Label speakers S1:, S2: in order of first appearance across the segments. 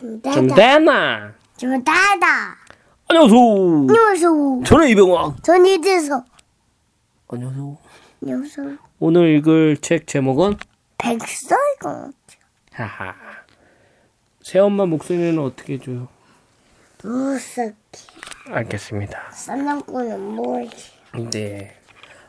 S1: 좀 따다.
S2: 안녕하세요.
S1: 안녕하세요.
S2: 저는 이병왕.
S1: 전 이재석.
S2: 안녕하세요.
S1: 안녕하세요.
S2: 오늘 읽을 책 제목은
S1: 백설공.
S2: 하하. 새엄마 목소리는 어떻게 해줘요?
S1: 무섭게.
S2: 알겠습니다.
S1: 쌍남꾼은 뭐지?
S2: 네.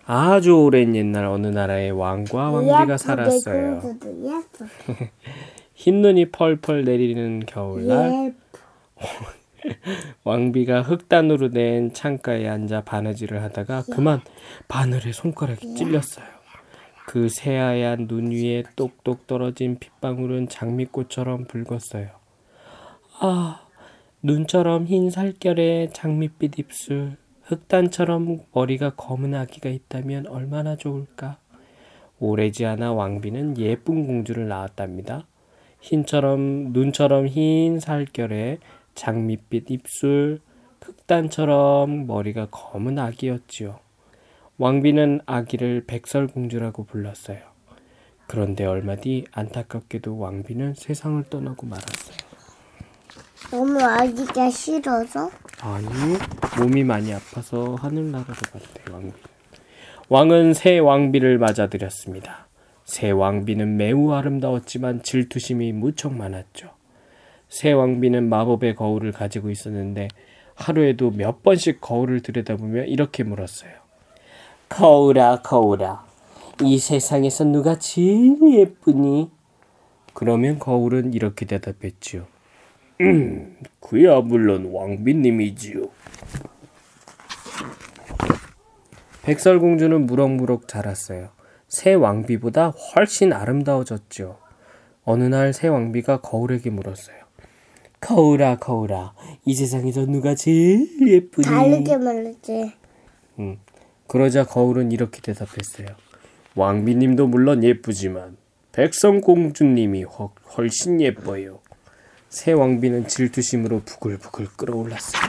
S2: 아주 오랜 옛날 어느 나라에 왕과 왕비가 살았어요.
S1: 공주도 예뻐.
S2: 흰 눈이 펄펄 내리는 겨울날
S1: 예뻐.
S2: 왕비가 흑단으로 된 창가에 앉아 바느질을 하다가 그만 바늘에 손가락이 찔렸어요. 그 새하얀 눈 위에 똑똑 떨어진 핏방울은 장미꽃처럼 붉었어요. 아, 눈처럼 흰 살결에 장밋빛 입술, 흑단처럼 머리가 검은 아기가 있다면 얼마나 좋을까? 오래지 않아 왕비는 예쁜 공주를 낳았답니다. 흰처럼 눈처럼 흰 살결에 장밋빛 입술, 흑단처럼 머리가 검은 아기였지요. 왕비는 아기를 백설공주라고 불렀어요. 그런데 얼마 뒤 안타깝게도 왕비는 세상을 떠나고 말았어요.
S1: 너무 아기가 싫어서?
S2: 아니, 몸이 많이 아파서 하늘나라로 갔대, 왕비. 왕은 새 왕비를 맞아들였습니다. 새 왕비는 매우 아름다웠지만 질투심이 무척 많았죠. 새 왕비는 마법의 거울을 가지고 있었는데 하루에도 몇 번씩 거울을 들여다보며 이렇게 물었어요. 거울아, 거울아, 이 세상에서 누가 제일 예쁘니? 그러면 거울은 이렇게 대답했지요. 음, 그야 물론 왕비님이지요. 백설공주는 무럭무럭 자랐어요. 새 왕비보다 훨씬 아름다워졌죠. 어느 날 새 왕비가 거울에게 물었어요. 거울아, 거울아, 이 세상에서 누가 제일 예쁘니?
S1: 다르게 말했지.
S2: 음, 그러자 거울은 이렇게 대답했어요. 왕비님도 물론 예쁘지만 백성공주님이 훨- 훨씬 예뻐요. 새 왕비는 질투심으로 부글부글 끓어올랐어요.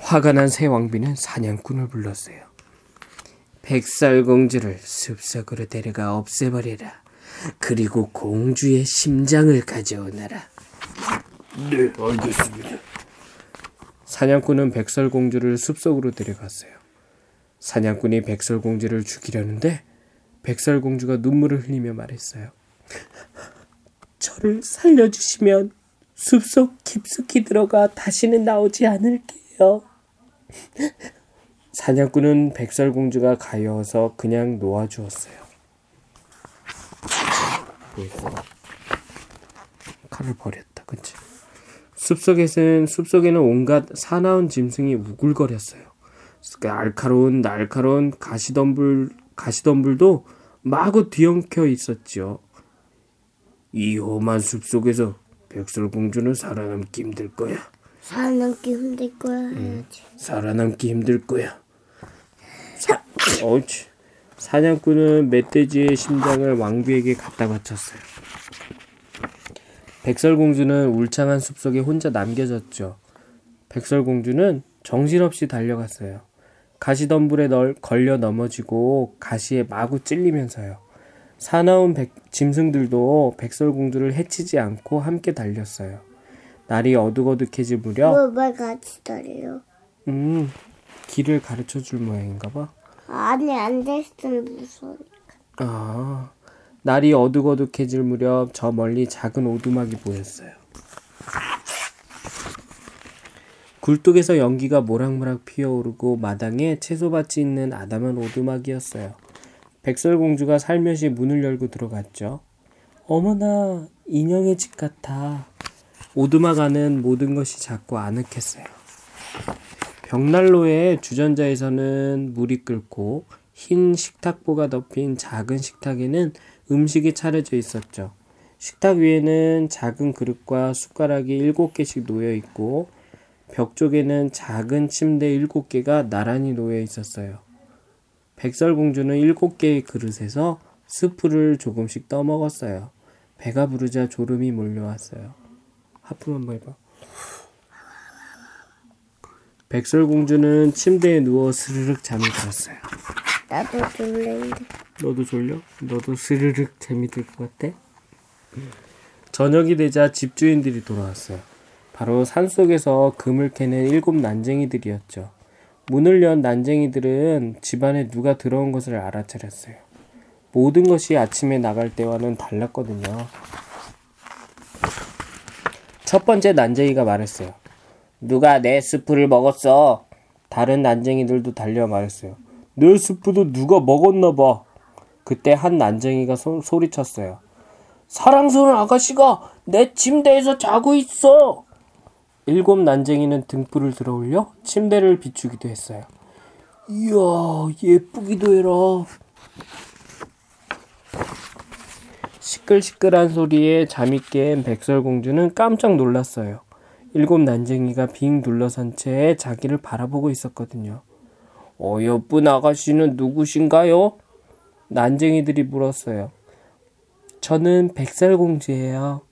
S2: 화가 난 새 왕비는 사냥꾼을 불렀어요. 백설공주를 숲속으로 데려가 없애버려라. 그리고 공주의 심장을 가져오너라. 네, 알겠습니다. 사냥꾼은 백설공주를 숲속으로 데려갔어요. 사냥꾼이 백설공주를 죽이려는데 백설공주가 눈물을 흘리며 말했어요. 저를 살려주시면 숲속 깊숙이 들어가 다시는 나오지 않을게요. 사냥꾼은 백설공주가 가여워서 그냥 놓아주었어요. 칼을 버렸다, 그치? 숲속에는 숲속에는 온갖 사나운 짐승이 우글거렸어요. 그 날카로운 날카로운 가시덤불 가시덤불도 마구 뒤엉켜 있었지요. 이 험한 숲속에서 백설공주는 살아남기 힘들 거야.
S1: 살아남기 힘들 거야 해야지.
S2: 살아남기 힘들 거야. 사, 어치. 사냥꾼은 멧돼지의 심장을 왕비에게 갖다 바쳤어요. 백설공주는 울창한 숲속에 혼자 남겨졌죠. 백설공주는 정신없이 달려갔어요. 가시덤불에 널, 걸려 넘어지고 가시에 마구 찔리면서요. 사나운 백, 짐승들도 백설공주를 해치지 않고 함께 달렸어요. 날이 어둑어둑해질 무렵
S1: 뭐말 같이 다려요?
S2: 음, 길을 가르쳐 줄 모양인가 봐.
S1: 아니 안 됐으면 무서워.
S2: 아, 날이 어둑어둑해질 무렵 저 멀리 작은 오두막이 보였어요. 굴뚝에서 연기가 모락모락 피어오르고 마당에 채소밭이 있는 아담한 오두막이었어요. 백설공주가 살며시 문을 열고 들어갔죠. 어머나, 인형의 집 같아. 오두막 안은 모든 것이 작고 아늑했어요. 벽난로에 주전자에서는 물이 끓고 흰 식탁보가 덮인 작은 식탁에는 음식이 차려져 있었죠. 식탁 위에는 작은 그릇과 숟가락이 일곱 개씩 놓여 있고 벽 쪽에는 작은 침대 일곱 개가 나란히 놓여 있었어요. 백설공주는 일곱 개의 그릇에서 스프를 조금씩 떠먹었어요. 배가 부르자 졸음이 몰려왔어요. 하품 한번 해봐. 백설공주는 침대에 누워 스르륵 잠이 들었어요.
S1: 나도 졸래인데.
S2: 너도 졸려? 너도 스르륵 재미 들것 같아? 저녁이 되자 집주인들이 돌아왔어요. 바로 산속에서 금을 캐는 일곱 난쟁이들이었죠. 문을 연 난쟁이들은 집안에 누가 들어온 것을 알아차렸어요. 모든 것이 아침에 나갈 때와는 달랐거든요. 첫 번째 난쟁이가 말했어요. 누가 내 스프를 먹었어? 다른 난쟁이들도 달려 말했어요. 내 스프도 누가 먹었나 봐. 그때 한 난쟁이가 소, 소리쳤어요. 사랑스러운 아가씨가 내 침대에서 자고 있어. 일곱 난쟁이는 등불을 들어올려 침대를 비추기도 했어요. 이야, 예쁘기도 해라. 시끌시끌한 소리에 잠이 깬 백설공주는 깜짝 놀랐어요. 일곱 난쟁이가 빙 둘러선 채 자기를 바라보고 있었거든요. 어여쁜 아가씨는 누구신가요? 난쟁이들이 물었어요. 저는 백설공주예요.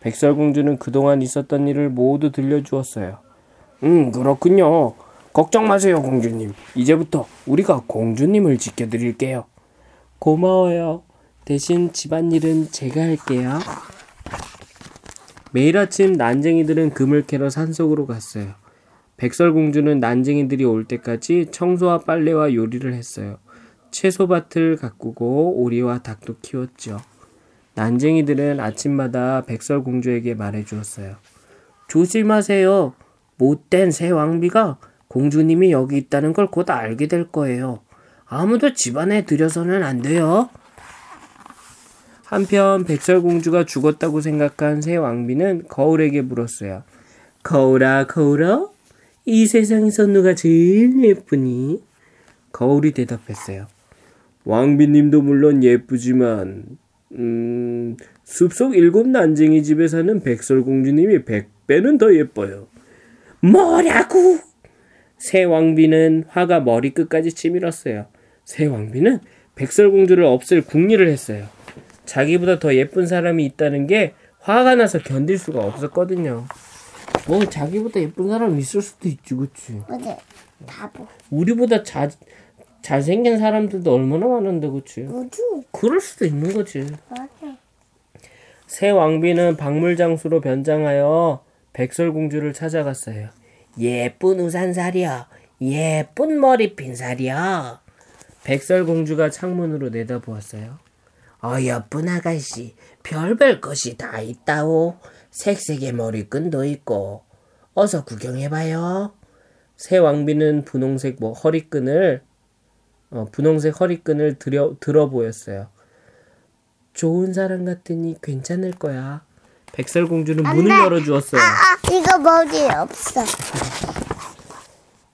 S2: 백설공주는 그동안 있었던 일을 모두 들려주었어요. 음, 그렇군요. 걱정 마세요, 공주님. 이제부터 우리가 공주님을 지켜드릴게요. 고마워요. 대신 집안일은 제가 할게요. 매일 아침 난쟁이들은 금을 캐러 산속으로 갔어요. 백설공주는 난쟁이들이 올 때까지 청소와 빨래와 요리를 했어요. 채소밭을 가꾸고 오리와 닭도 키웠죠. 난쟁이들은 아침마다 백설공주에게 말해주었어요. 조심하세요. 못된 새 왕비가 공주님이 여기 있다는 걸 곧 알게 될 거예요. 아무도 집안에 들여서는 안 돼요. 한편 백설공주가 죽었다고 생각한 새 왕비는 거울에게 물었어요. 거울아, 거울아, 이 세상에서 누가 제일 예쁘니? 거울이 대답했어요. 왕비님도 물론 예쁘지만, 음, 숲속 일곱 난쟁이 집에 사는 백설공주님이 백 배는 더 예뻐요. 뭐라고? 새 왕비는 화가 머리끝까지 치밀었어요. 새 왕비는 백설공주를 없앨 궁리를 했어요. 자기보다 더 예쁜 사람이 있다는 게 화가 나서 견딜 수가 없었거든요. 뭐 자기보다 예쁜 사람 있을 수도 있지, 그치?
S1: 어제 바보.
S2: 우리보다 자, 잘생긴 사람들도 얼마나 많은데, 그치?
S1: 우주.
S2: 그럴 수도 있는 거지.
S1: 맞아.
S2: 새 왕비는 박물장수로 변장하여 백설공주를 찾아갔어요. 예쁜 우산살이여, 예쁜 머리핀 살이여. 백설공주가 창문으로 내다보았어요. 어여쁜 아가씨, 별별 것이 다 있다오. 색색의 머리끈도 있고, 어서 구경해봐요. 새 왕비는 분홍색 뭐 허리끈을, 어, 분홍색 허리끈을 들여, 들어 보였어요. 좋은 사람 같으니 괜찮을 거야. 백설공주는 문을 열어주었어요.
S1: 아, 이거 머리에 없어.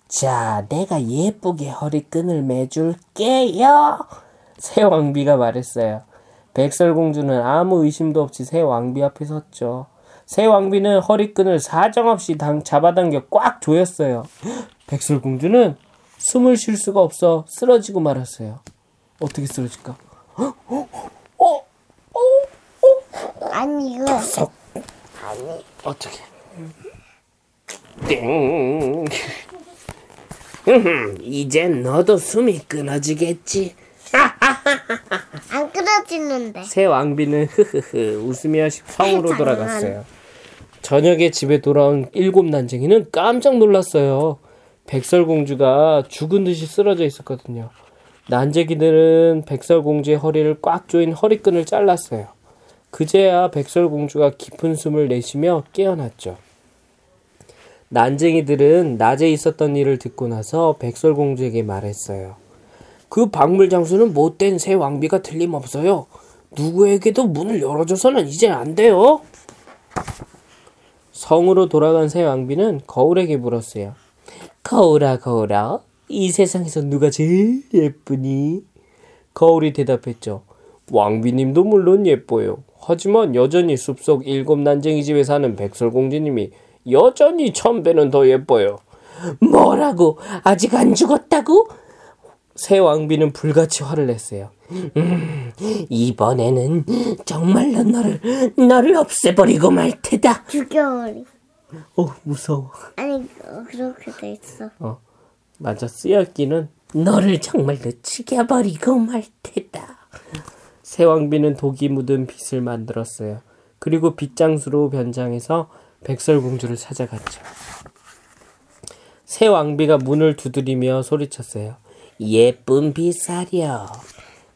S2: 자, 내가 예쁘게 허리끈을 매줄게요. 새 왕비가 말했어요. 백설공주는 아무 의심도 없이 새 왕비 앞에 섰죠. 새 왕비는 허리끈을 사정없이 당, 잡아당겨 꽉 조였어요. 백설공주는 숨을 쉴 수가 없어 쓰러지고 말았어요. 어떻게 쓰러질까?
S1: 아니 이거
S2: 석. 어떻게? 띵. 음, 이제 너도 숨이 끊어지겠지.
S1: 안 끊어지는데.
S2: 새 왕비는 흐흐흐 웃으며 성으로
S1: 장난.
S2: 돌아갔어요. 저녁에 집에 돌아온 일곱 난쟁이는 깜짝 놀랐어요. 백설공주가 죽은 듯이 쓰러져 있었거든요. 난쟁이들은 백설공주의 허리를 꽉 조인 허리끈을 잘랐어요. 그제야 백설공주가 깊은 숨을 내쉬며 깨어났죠. 난쟁이들은 낮에 있었던 일을 듣고 나서 백설공주에게 말했어요. 그 박물 장수는 못된 새 왕비가 틀림없어요. 누구에게도 문을 열어줘서는 이제 안 돼요. 성으로 돌아간 새 왕비는 거울에게 물었어요. 거울아, 거울아, 이 세상에서 누가 제일 예쁘니? 거울이 대답했죠. 왕비님도 물론 예뻐요. 하지만 여전히 숲속 일곱 난쟁이 집에 사는 백설공주님이 여전히 천 배는 더 예뻐요. 뭐라고? 아직 안 죽었다고? 새 왕비는 불같이 화를 냈어요. 음, 이번에는 정말로 너를 너를 없애버리고 말 테다.
S1: 죽여버리.
S2: 어 무서워.
S1: 아니 어, 그렇게 돼 있어.
S2: 어 맞아 쓰여기는 너를 정말로 죽여버리고 말 테다. 새 왕비는 독이 묻은 빗을 만들었어요. 그리고 빗장수로 변장해서 백설공주를 찾아갔죠. 새 왕비가 문을 두드리며 소리쳤어요. 예쁜 빗살이여.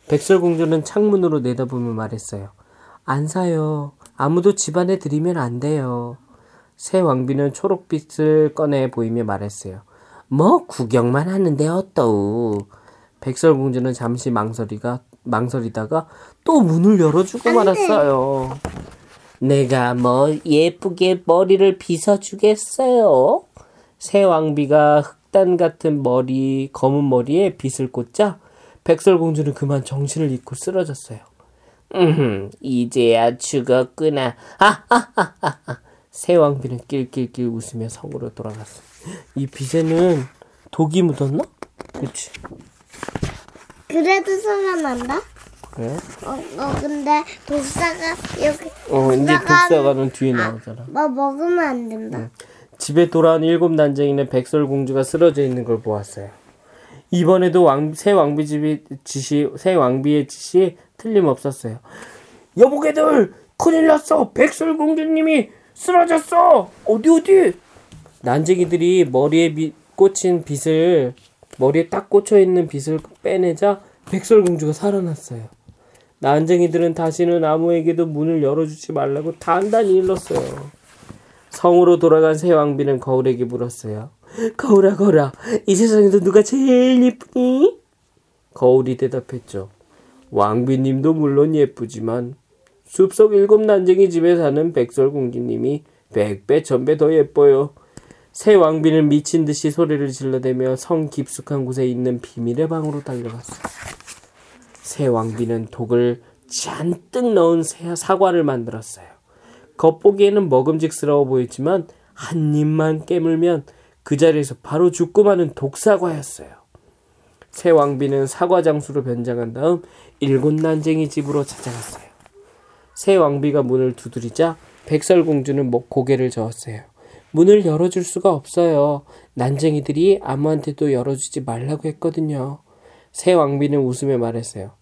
S2: 백설공주는 창문으로 내다보며 말했어요. 안 사요. 아무도 집안에 들이면 안 돼요. 새 왕비는 초록빛을 꺼내 보이며 말했어요. 뭐 구경만 하는데 어떠우. 백설공주는 잠시 망설이가 망설이다가 또 문을 열어주고 말았어요. 내가 뭐 예쁘게 머리를 빗어 주겠어요. 새 왕비가 흑단 같은 머리 검은 머리에 빗을 꽂자 백설공주는 그만 정신을 잃고 쓰러졌어요. 음, 이제야 죽었구나. 하하하하하. 새 왕비는 낄낄낄 웃으며 성으로 돌아갔어. 이 빗에는 독이 묻었나? 그렇지.
S1: 그래도 소리 난다?
S2: 그래?
S1: 어, 어 근데 독사가 여기
S2: 어, 이제
S1: 독사가-
S2: 독사가는 뒤에 나오잖아.
S1: 뭐 먹으면 안 된다.
S2: 집에 돌아온 일곱 난쟁이는 백설공주가 쓰러져 있는 걸 보았어요. 이번에도 왕, 새 왕비 집이 짓이 새 왕비의 짓이 틀림없었어요. 여보게들 큰일 났어. 백설공주님이 쓰러졌어. 어디 어디? 난쟁이들이 머리에 비, 꽂힌 빗을 머리에 딱 꽂혀 있는 빗을 빼내자 백설공주가 살아났어요. 난쟁이들은 다시는 아무에게도 문을 열어주지 말라고 단단히 일렀어요. 성으로 돌아간 새 왕비는 거울에게 물었어요. 거울아, 거울아, 이 세상에서 누가 제일 예쁘니? 거울이 대답했죠. 왕비님도 물론 예쁘지만 숲속 일곱 난쟁이 집에 사는 백설공주님이 백배 천배 더 예뻐요. 새 왕비는 미친 듯이 소리를 질러대며 성 깊숙한 곳에 있는 비밀의 방으로 달려갔어요. 새 왕비는 독을 잔뜩 넣은 새- 사과를 만들었어요. 겉보기에는 먹음직스러워 보였지만 한 입만 깨물면 그 자리에서 바로 죽고 마는 독사과였어요. 새 왕비는 사과 장수로 변장한 다음 일곱 난쟁이 집으로 찾아갔어요. 새 왕비가 문을 두드리자 백설공주는 목- 고개를 저었어요. 문을 열어줄 수가 없어요. 난쟁이들이 아무한테도 열어주지 말라고 했거든요. 새 왕비는 웃으며 말했어요.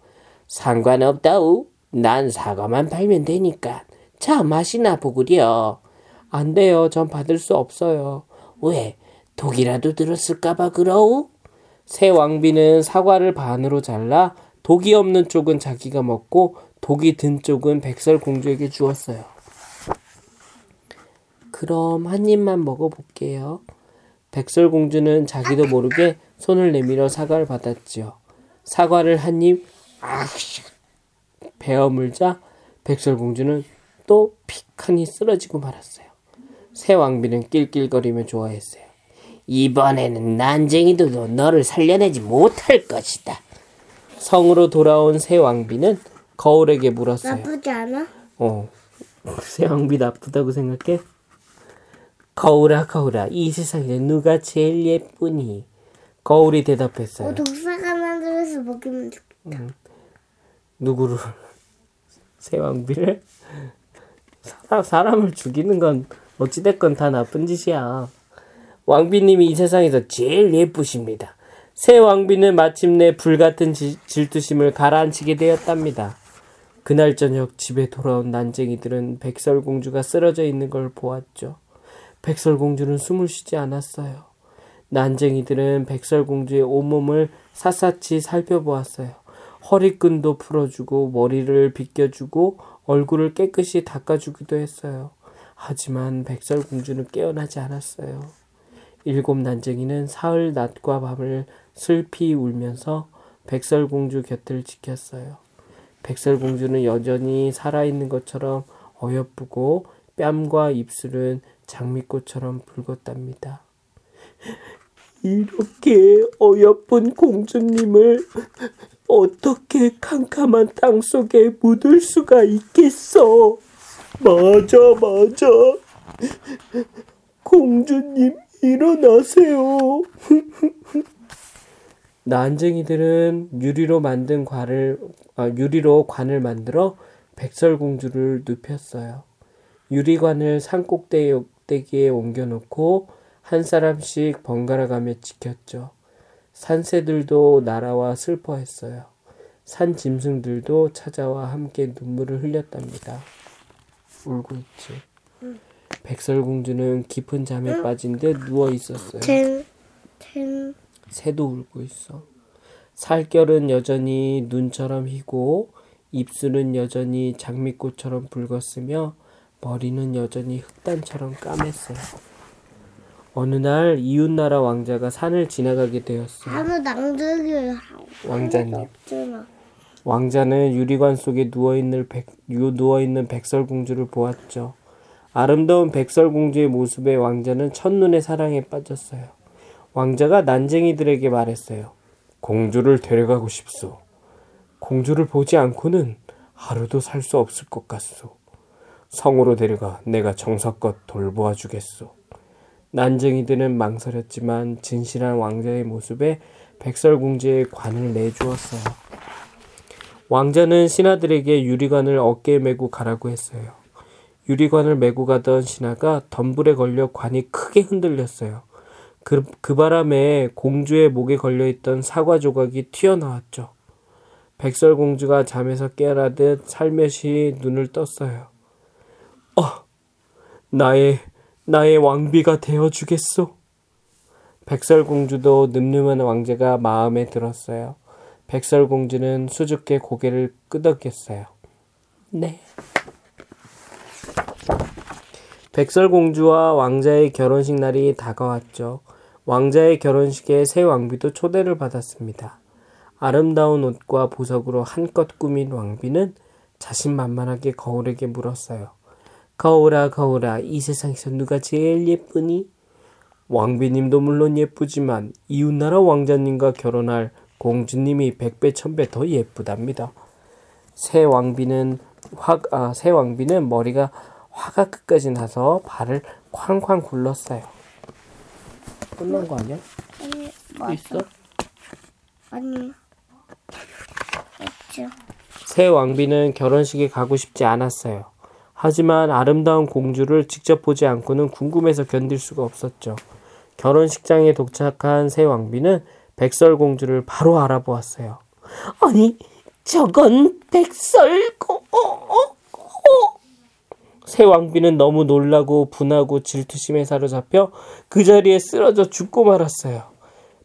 S2: 상관없다우. 난 사과만 팔면 되니까. 자, 맛이나 보구려. 안 돼요. 전 받을 수 없어요. 왜? 독이라도 들었을까봐 그러우? 새 왕비는 사과를 반으로 잘라 독이 없는 쪽은 자기가 먹고 독이 든 쪽은 백설 공주에게 주었어요. 그럼 한 입만 먹어볼게요. 백설 공주는 자기도 모르게 손을 내밀어 사과를 받았지요. 사과를 한 입, 베어 물자 백설 공주는 또 픽하니 쓰러지고 말았어요. 새 왕비는 낄낄거리며 좋아했어요. 이번에는 난쟁이도 너를 살려내지 못할 것이다. 성으로 돌아온 새 왕비는 거울에게 물었어요.
S1: 나쁘지 않아?
S2: 어. 새 왕비 나쁘다고 생각해? 거울아 거울아 이 세상에 누가 제일 예쁘니? 거울이 대답했어요.
S1: 어, 독사가 만들어서 먹이면 좋겠다.
S2: 누구를? 새 왕비를? 사람, 사람을 죽이는 건 어찌됐건 다 나쁜 짓이야. 왕비님이 이 세상에서 제일 예쁘십니다. 새 왕비는 마침내 불같은 지- 질투심을 가라앉히게 되었답니다. 그날 저녁 집에 돌아온 난쟁이들은 백설공주가 쓰러져 있는 걸 보았죠. 백설공주는 숨을 쉬지 않았어요. 난쟁이들은 백설공주의 온몸을 샅샅이 살펴보았어요. 허리끈도 풀어주고 머리를 빗겨주고 얼굴을 깨끗이 닦아주기도 했어요. 하지만 백설공주는 깨어나지 않았어요. 일곱 난쟁이는 사흘 낮과 밤을 슬피 울면서 백설공주 곁을 지켰어요. 백설공주는 여전히 살아있는 것처럼 어여쁘고 뺨과 입술은 장미꽃처럼 붉었답니다. 이렇게 어여쁜 공주님을 어떻게 캄캄한 땅 속에 묻을 수가 있겠어? 맞아, 맞아. 공주님, 일어나세요. 난쟁이들은 유리로 만든 관을 아, 유리로 관을 만들어 백설공주를 눕혔어요. 유리관을 산 꼭대기에 옮겨놓고 한 사람씩 번갈아가며 지켰죠. 산새들도 날아와 슬퍼했어요. 산 짐승들도 찾아와 함께 눈물을 흘렸답니다. 울고 있지. 백설공주는 깊은 잠에 빠진 데 누워 있었어요.
S1: ten, ten,
S2: 새도 울고 있어. 살결은 여전히 눈처럼 희고 입술은 여전히 장미꽃처럼 붉었으며 머리는 여전히 흑단처럼 까맸어요. 어느 날 이웃나라 왕자가 산을 지나가게 되었어요.
S1: 아무 하고
S2: 왕자님.
S1: 없잖아.
S2: 왕자는 유리관 속에 누워있는, 백, 유- 누워있는 백설공주를 보았죠. 아름다운 백설공주의 모습에 왕자는 첫눈에 사랑에 빠졌어요. 왕자가 난쟁이들에게 말했어요. 공주를 데려가고 싶소. 공주를 보지 않고는 하루도 살 수 없을 것 같소. 성으로 데려가 내가 정성껏 돌보아 주겠소. 난쟁이들은 망설였지만 진실한 왕자의 모습에 백설공주의 관을 내주었어요. 왕자는 신하들에게 유리관을 어깨에 메고 가라고 했어요. 유리관을 메고 가던 신하가 덤불에 걸려 관이 크게 흔들렸어요. 그, 그 바람에 공주의 목에 걸려있던 사과 조각이 튀어나왔죠. 백설공주가 잠에서 깨어나듯 살며시 눈을 떴어요. 어, 나의, 나의 왕비가 되어 주겠소. 백설공주도 늠름한 왕자가 마음에 들었어요. 백설공주는 수줍게 고개를 끄덕였어요. 네. 백설공주와 왕자의 결혼식 날이 다가왔죠. 왕자의 결혼식에 새 왕비도 초대를 받았습니다. 아름다운 옷과 보석으로 한껏 꾸민 왕비는 자신만만하게 거울에게 물었어요. 거울아, 거울아, 이 세상에서 누가 제일 예쁘니? 왕비님도 물론 예쁘지만 이웃나라 왕자님과 결혼할 공주님이 백배 천배 더 예쁘답니다. 새 왕비는 화, 아, 새 왕비는 머리가 화가 끝까지 나서 발을 쾅쾅 굴렀어요. 끝난 거 아니야?
S1: 아니,
S2: 또 있어?
S1: 아니, 없죠.
S2: 새 왕비는 결혼식에 가고 싶지 않았어요. 하지만 아름다운 공주를 직접 보지 않고는 궁금해서 견딜 수가 없었죠. 결혼식장에 도착한 새 왕비는 백설공주를 바로 알아보았어요. 아니, 저건 백설공... 어, 어, 어. 새 왕비는 너무 놀라고 분하고 질투심에 사로잡혀 그 자리에 쓰러져 죽고 말았어요.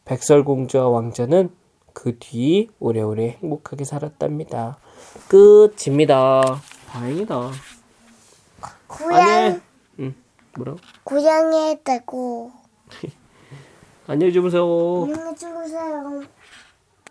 S2: 백설공주와 왕자는 그 뒤 오래오래 행복하게 살았답니다. 끝입니다. 다행이다.
S1: 고양.
S2: 응, 뭐라?
S1: 고양이 되고,
S2: 안녕히 주무세요.
S1: 안녕히 주무세요.